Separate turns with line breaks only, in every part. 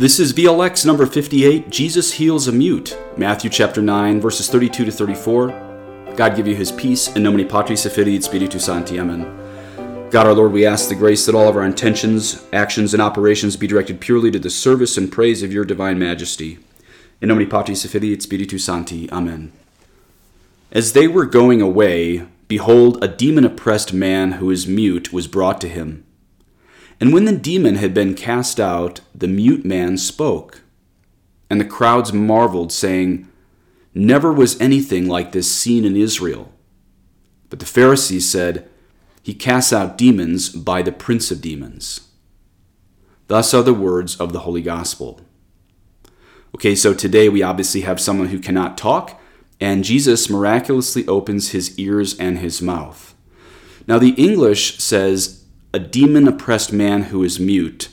This is VLX number 58 Jesus heals a mute. Matthew chapter 9, verses 32 to 34. God give you his peace. In nomine Patris et Spiritus Sancti. Amen. God our Lord, we ask the grace that all of our intentions, actions, and operations be directed purely to the service and praise of your divine majesty. In nomine Patris et Spiritus Sancti. Amen. As they were going away, behold, a demon oppressed man who is mute was brought to him. And when the demon had been cast out, the mute man spoke. And the crowds marveled, saying, Never was anything like this seen in Israel. But the Pharisees said, He casts out demons by the prince of demons. Thus are the words of the Holy Gospel. Okay, so today we obviously have someone who cannot talk, and Jesus miraculously opens his ears and his mouth. Now, the English says a demon oppressed man who is mute,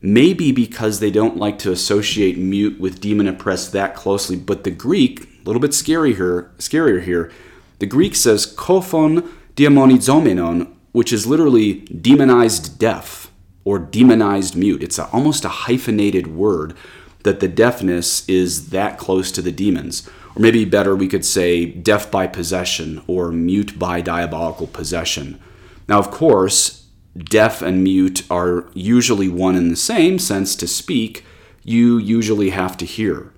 maybe because they don't like to associate mute with demon oppressed that closely, but the Greek, a little bit scary here, scarier here, the Greek says kophon daimonizomenon, which is literally demonized deaf or demonized mute. It's a, almost a hyphenated word that the deafness is that close to the demons. Or maybe better, we could say deaf by possession or mute by diabolical possession. Now, of course, deaf and mute are usually one and the same, since to speak, you usually have to hear.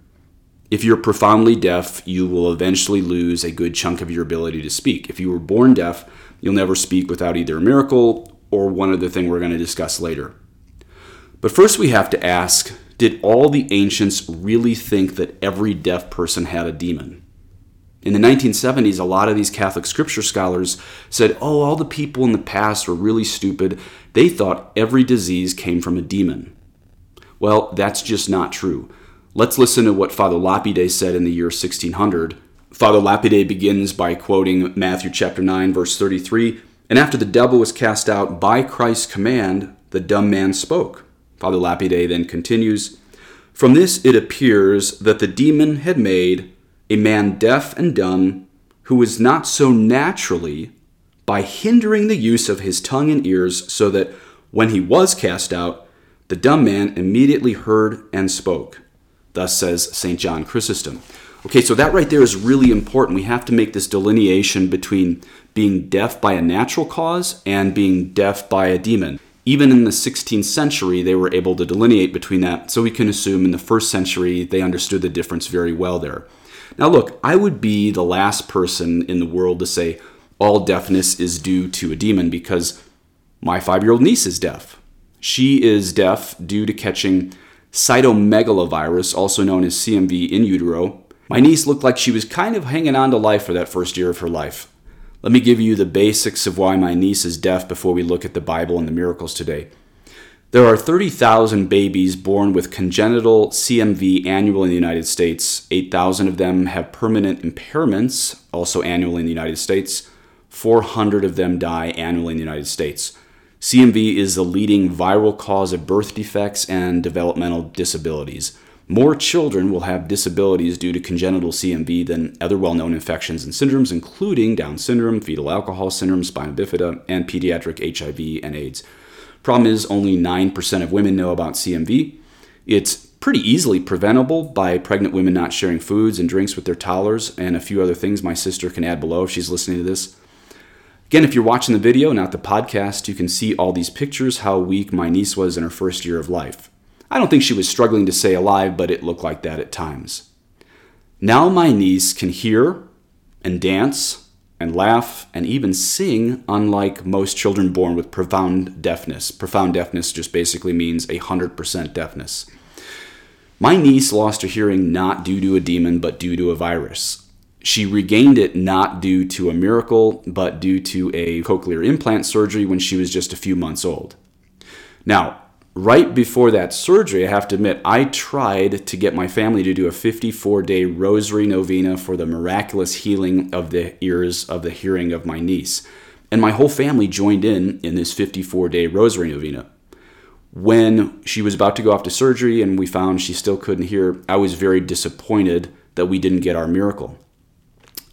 If you're profoundly deaf, you will eventually lose a good chunk of your ability to speak. If you were born deaf, you'll never speak without either a miracle or one other thing we're going to discuss later. But first, we have to ask did all the ancients really think that every deaf person had a demon? In the 1970s, a lot of these Catholic scripture scholars said, oh, all the people in the past were really stupid. They thought every disease came from a demon. Well, that's just not true. Let's listen to what Father Lapide said in the year 1600. Father Lapide begins by quoting Matthew chapter 9 verse 33, and after the devil was cast out by Christ's command, the dumb man spoke. Father Lapide then continues, From this it appears that the demon had made a man deaf and dumb who was not so naturally by hindering the use of his tongue and ears, so that when he was cast out, the dumb man immediately heard and spoke. Thus says St. John Chrysostom. Okay, so that right there is really important. We have to make this delineation between being deaf by a natural cause and being deaf by a demon. Even in the 16th century, they were able to delineate between that, so we can assume in the first century they understood the difference very well there. Now, look, I would be the last person in the world to say all deafness is due to a demon because my five year old niece is deaf. She is deaf due to catching cytomegalovirus, also known as CMV, in utero. My niece looked like she was kind of hanging on to life for that first year of her life. Let me give you the basics of why my niece is deaf before we look at the Bible and the miracles today. There are 30,000 babies born with congenital CMV annually in the United States. 8,000 of them have permanent impairments, also annually in the United States. 400 of them die annually in the United States. CMV is the leading viral cause of birth defects and developmental disabilities. More children will have disabilities due to congenital CMV than other well known infections and syndromes, including Down syndrome, fetal alcohol syndrome, spina bifida, and pediatric HIV and AIDS. Problem is, only 9% of women know about CMV. It's pretty easily preventable by pregnant women not sharing foods and drinks with their toddlers, and a few other things my sister can add below if she's listening to this. Again, if you're watching the video, not the podcast, you can see all these pictures how weak my niece was in her first year of life. I don't think she was struggling to stay alive, but it looked like that at times. Now my niece can hear and dance and laugh and even sing, unlike most children born with profound deafness. Profound deafness just basically means 100% deafness. My niece lost her hearing not due to a demon, but due to a virus. She regained it not due to a miracle, but due to a cochlear implant surgery when she was just a few months old. Now, right before that surgery, I have to admit, I tried to get my family to do a 54 day rosary novena for the miraculous healing of the ears of the hearing of my niece. And my whole family joined in in this 54 day rosary novena. When she was about to go off to surgery and we found she still couldn't hear, I was very disappointed that we didn't get our miracle.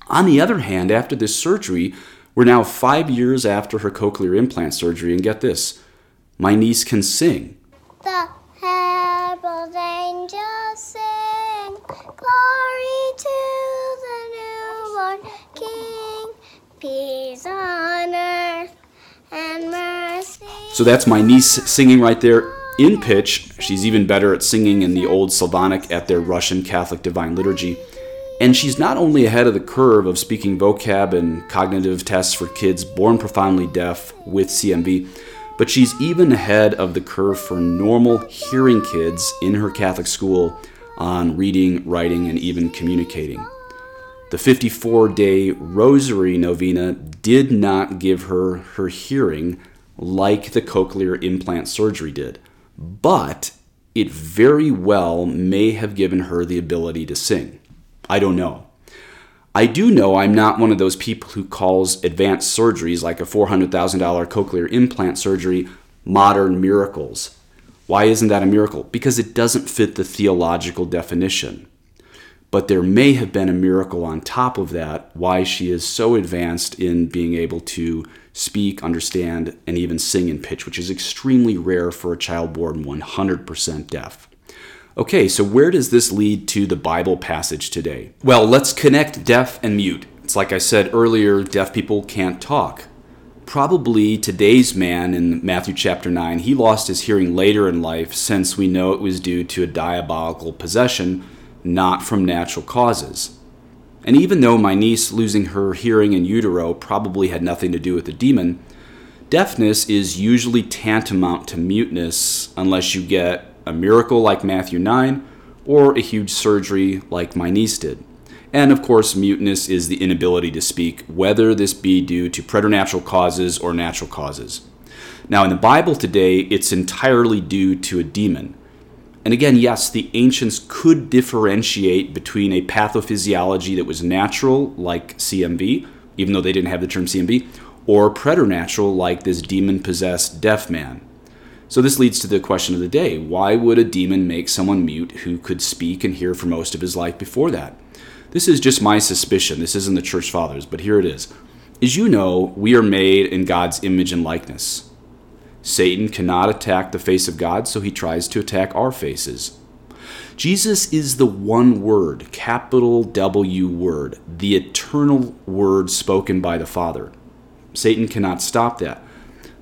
On the other hand, after this surgery, we're now five years after her cochlear implant surgery, and get this my niece can sing.
The herald angels sing, glory to the newborn King, peace on earth and mercy.
So that's my niece singing right there in pitch. She's even better at singing in the old Slavonic at their Russian Catholic Divine Liturgy. And she's not only ahead of the curve of speaking vocab and cognitive tests for kids born profoundly deaf with CMV, but she's even ahead of the curve for normal hearing kids in her Catholic school on reading, writing, and even communicating. The 54 day Rosary Novena did not give her her hearing like the cochlear implant surgery did, but it very well may have given her the ability to sing. I don't know. I do know I'm not one of those people who calls advanced surgeries like a $400,000 cochlear implant surgery modern miracles. Why isn't that a miracle? Because it doesn't fit the theological definition. But there may have been a miracle on top of that, why she is so advanced in being able to speak, understand, and even sing in pitch, which is extremely rare for a child born 100% deaf. Okay, so where does this lead to the Bible passage today? Well, let's connect deaf and mute. It's like I said earlier, deaf people can't talk. Probably today's man in Matthew chapter 9, he lost his hearing later in life since we know it was due to a diabolical possession not from natural causes. And even though my niece losing her hearing in utero probably had nothing to do with the demon, deafness is usually tantamount to muteness unless you get a miracle like Matthew 9 or a huge surgery like my niece did. And of course, muteness is the inability to speak, whether this be due to preternatural causes or natural causes. Now, in the Bible today, it's entirely due to a demon. And again, yes, the ancients could differentiate between a pathophysiology that was natural, like CMV, even though they didn't have the term CMV, or preternatural, like this demon possessed deaf man. So, this leads to the question of the day why would a demon make someone mute who could speak and hear for most of his life before that? This is just my suspicion. This isn't the church fathers, but here it is. As you know, we are made in God's image and likeness. Satan cannot attack the face of God, so he tries to attack our faces. Jesus is the one word, capital W word, the eternal word spoken by the Father. Satan cannot stop that.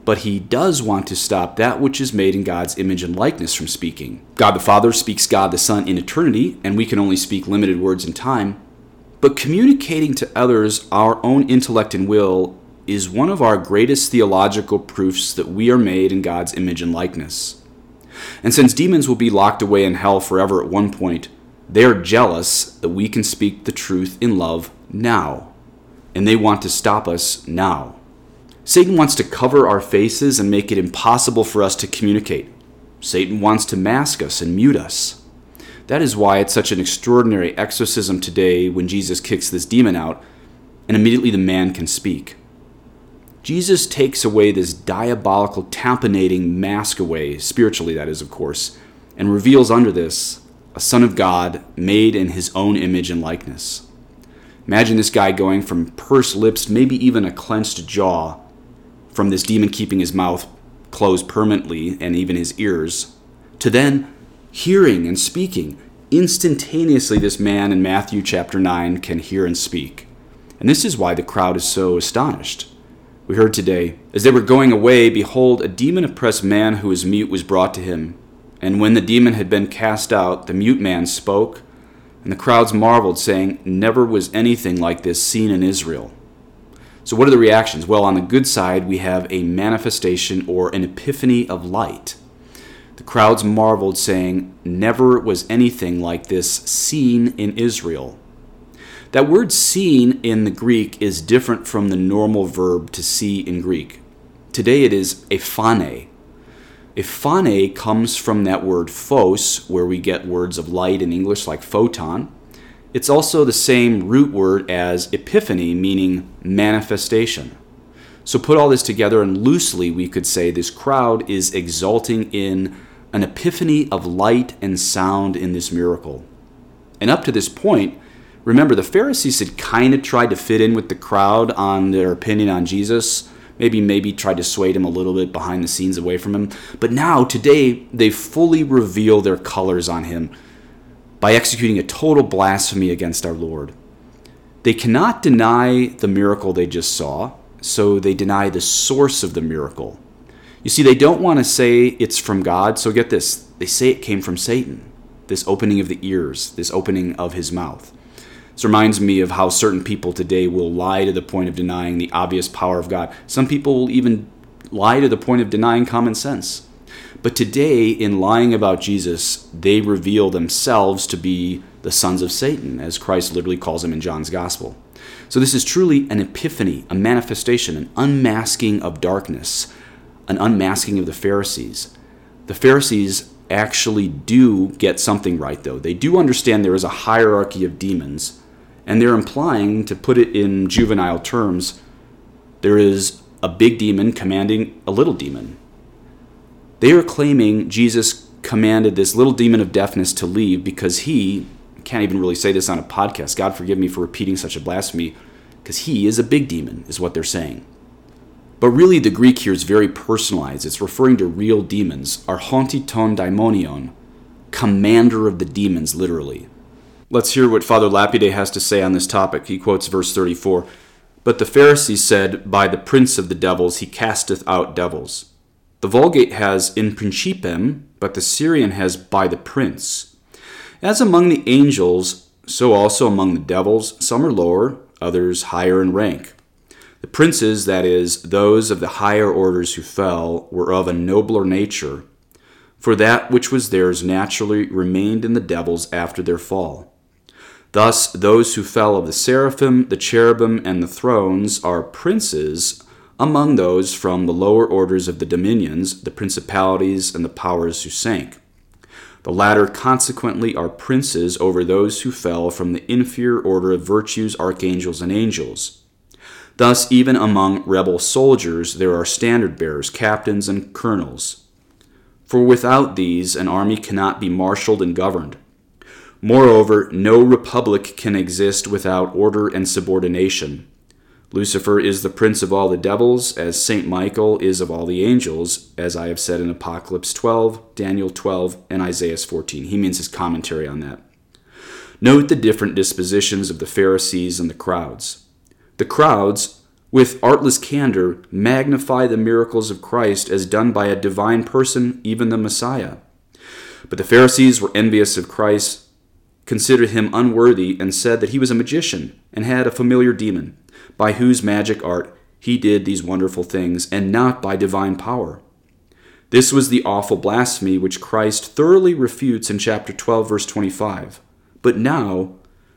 But he does want to stop that which is made in God's image and likeness from speaking. God the Father speaks God the Son in eternity, and we can only speak limited words in time. But communicating to others our own intellect and will is one of our greatest theological proofs that we are made in God's image and likeness. And since demons will be locked away in hell forever at one point, they are jealous that we can speak the truth in love now. And they want to stop us now. Satan wants to cover our faces and make it impossible for us to communicate. Satan wants to mask us and mute us. That is why it's such an extraordinary exorcism today when Jesus kicks this demon out, and immediately the man can speak. Jesus takes away this diabolical, tampinating mask away, spiritually, that is, of course, and reveals under this a Son of God made in his own image and likeness. Imagine this guy going from pursed lips, maybe even a clenched jaw, from this demon keeping his mouth closed permanently and even his ears, to then hearing and speaking. Instantaneously, this man in Matthew chapter 9 can hear and speak. And this is why the crowd is so astonished. We heard today, as they were going away, behold, a demon oppressed man who was mute was brought to him. And when the demon had been cast out, the mute man spoke, and the crowds marveled, saying, Never was anything like this seen in Israel. So, what are the reactions? Well, on the good side, we have a manifestation or an epiphany of light. The crowds marveled, saying, Never was anything like this seen in Israel. That word seen in the Greek is different from the normal verb to see in Greek. Today it is ephane. Ephane comes from that word phos, where we get words of light in English like photon. It's also the same root word as epiphany, meaning manifestation. So put all this together, and loosely we could say this crowd is exulting in an epiphany of light and sound in this miracle. And up to this point, Remember, the Pharisees had kind of tried to fit in with the crowd on their opinion on Jesus. Maybe, maybe tried to sway him a little bit behind the scenes away from him. But now, today, they fully reveal their colors on him by executing a total blasphemy against our Lord. They cannot deny the miracle they just saw, so they deny the source of the miracle. You see, they don't want to say it's from God, so get this they say it came from Satan, this opening of the ears, this opening of his mouth. This reminds me of how certain people today will lie to the point of denying the obvious power of God. Some people will even lie to the point of denying common sense. But today, in lying about Jesus, they reveal themselves to be the sons of Satan, as Christ literally calls them in John's Gospel. So, this is truly an epiphany, a manifestation, an unmasking of darkness, an unmasking of the Pharisees. The Pharisees actually do get something right, though. They do understand there is a hierarchy of demons, and they're implying, to put it in juvenile terms, there is a big demon commanding a little demon. They are claiming Jesus commanded this little demon of deafness to leave because he can't even really say this on a podcast. God forgive me for repeating such a blasphemy because he is a big demon, is what they're saying. But really, the Greek here is very personalized. It's referring to real demons, archontiton daimonion, commander of the demons, literally. Let's hear what Father Lapide has to say on this topic. He quotes verse 34 But the Pharisees said, By the prince of the devils he casteth out devils. The Vulgate has in principem, but the Syrian has by the prince. As among the angels, so also among the devils, some are lower, others higher in rank. The princes, that is, those of the higher orders who fell, were of a nobler nature, for that which was theirs naturally remained in the devils after their fall. Thus, those who fell of the seraphim, the cherubim, and the thrones are princes among those from the lower orders of the dominions, the principalities, and the powers who sank. The latter consequently are princes over those who fell from the inferior order of virtues, archangels, and angels. Thus, even among rebel soldiers, there are standard bearers, captains, and colonels. For without these, an army cannot be marshaled and governed. Moreover, no republic can exist without order and subordination. Lucifer is the prince of all the devils, as St. Michael is of all the angels, as I have said in Apocalypse 12, Daniel 12, and Isaiah 14. He means his commentary on that. Note the different dispositions of the Pharisees and the crowds. The crowds, with artless candor, magnify the miracles of Christ as done by a divine person, even the Messiah. But the Pharisees were envious of Christ, considered him unworthy, and said that he was a magician and had a familiar demon by whose magic art he did these wonderful things, and not by divine power. This was the awful blasphemy which Christ thoroughly refutes in chapter 12, verse 25. But now,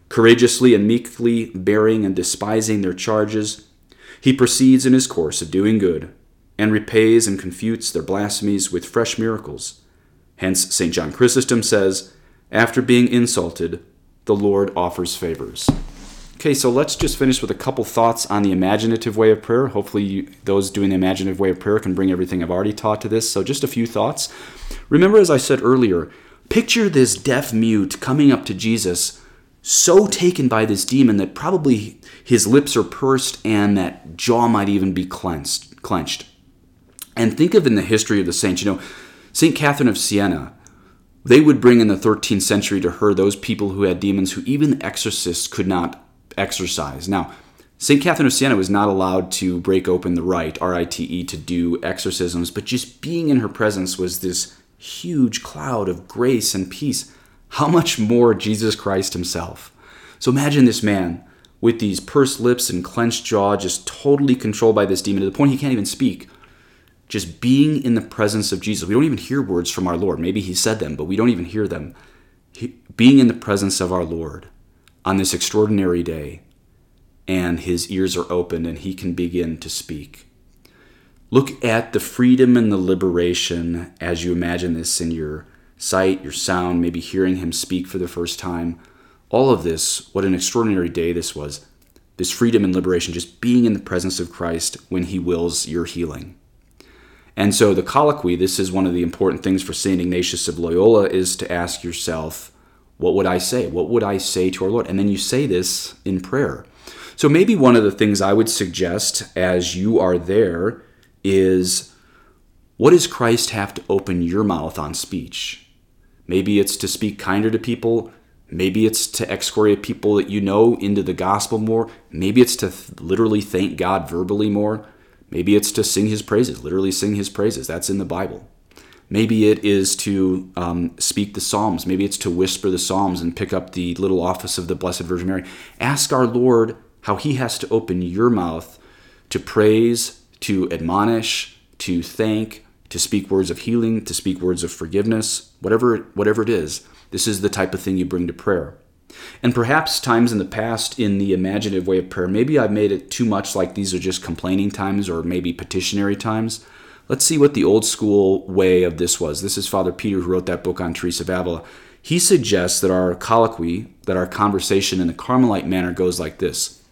courageously and meekly bearing and despising their charges, he proceeds in his course of doing good, and repays and confutes their blasphemies with fresh miracles. Hence, St. John Chrysostom says, After being insulted, the Lord offers favors. Okay, so let's just finish with a couple thoughts on the imaginative way of prayer. Hopefully, you, those doing the imaginative way of prayer can bring everything I've already taught to this. So, just a few thoughts. Remember, as I said earlier, picture this deaf mute coming up to Jesus, so taken by this demon that probably his lips are pursed and that jaw might even be clenched. clenched. And think of in the history of the saints, you know, St. Catherine of Siena, they would bring in the 13th century to her those people who had demons who even exorcists could not exorcise. Now, St. Catherine of Siena was not allowed to break open the rite, R I T E, to do exorcisms, but just being in her presence was this huge cloud of grace and peace. How much more Jesus Christ himself? So imagine this man with these pursed lips and clenched jaw, just totally controlled by this demon to the point he can't even speak. Just being in the presence of Jesus. We don't even hear words from our Lord. Maybe he said them, but we don't even hear them. He, being in the presence of our Lord on this extraordinary day, and his ears are opened and he can begin to speak. Look at the freedom and the liberation as you imagine this in your sight, your sound, maybe hearing him speak for the first time. All of this, what an extraordinary day this was. This freedom and liberation, just being in the presence of Christ when he wills your healing. And so the colloquy, this is one of the important things for St. Ignatius of Loyola, is to ask yourself, what would I say? What would I say to our Lord? And then you say this in prayer. So maybe one of the things I would suggest as you are there is what does Christ have to open your mouth on speech? Maybe it's to speak kinder to people. Maybe it's to excoriate people that you know into the gospel more. Maybe it's to th- literally thank God verbally more. Maybe it's to sing his praises, literally sing his praises. That's in the Bible. Maybe it is to um, speak the Psalms. Maybe it's to whisper the Psalms and pick up the little office of the Blessed Virgin Mary. Ask our Lord how He has to open your mouth to praise, to admonish, to thank, to speak words of healing, to speak words of forgiveness, whatever, whatever it is. This is the type of thing you bring to prayer. And perhaps times in the past, in the imaginative way of prayer, maybe I've made it too much like these are just complaining times or maybe petitionary times. Let's see what the old school way of this was. This is Father Peter who wrote that book on Teresa of Avila. He suggests that our colloquy, that our conversation in the Carmelite manner goes like this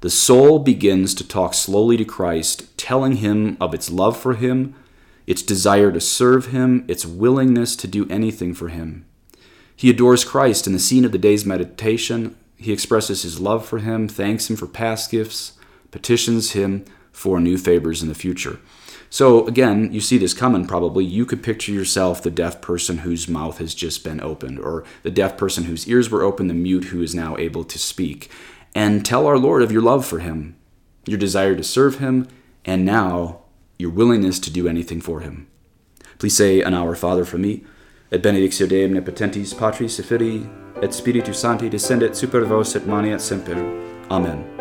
The soul begins to talk slowly to Christ, telling him of its love for him, its desire to serve him, its willingness to do anything for him. He adores Christ in the scene of the day's meditation. He expresses his love for him, thanks him for past gifts, petitions him for new favors in the future. So again, you see this coming probably. You could picture yourself the deaf person whose mouth has just been opened, or the deaf person whose ears were open, the mute who is now able to speak. And tell our Lord of your love for him, your desire to serve him, and now your willingness to do anything for him. Please say an Our Father for me. Et benedictio Dei omnipotentis Patris et Filii et Spiritus Sancti descendet super vos et maneat semper. Amen.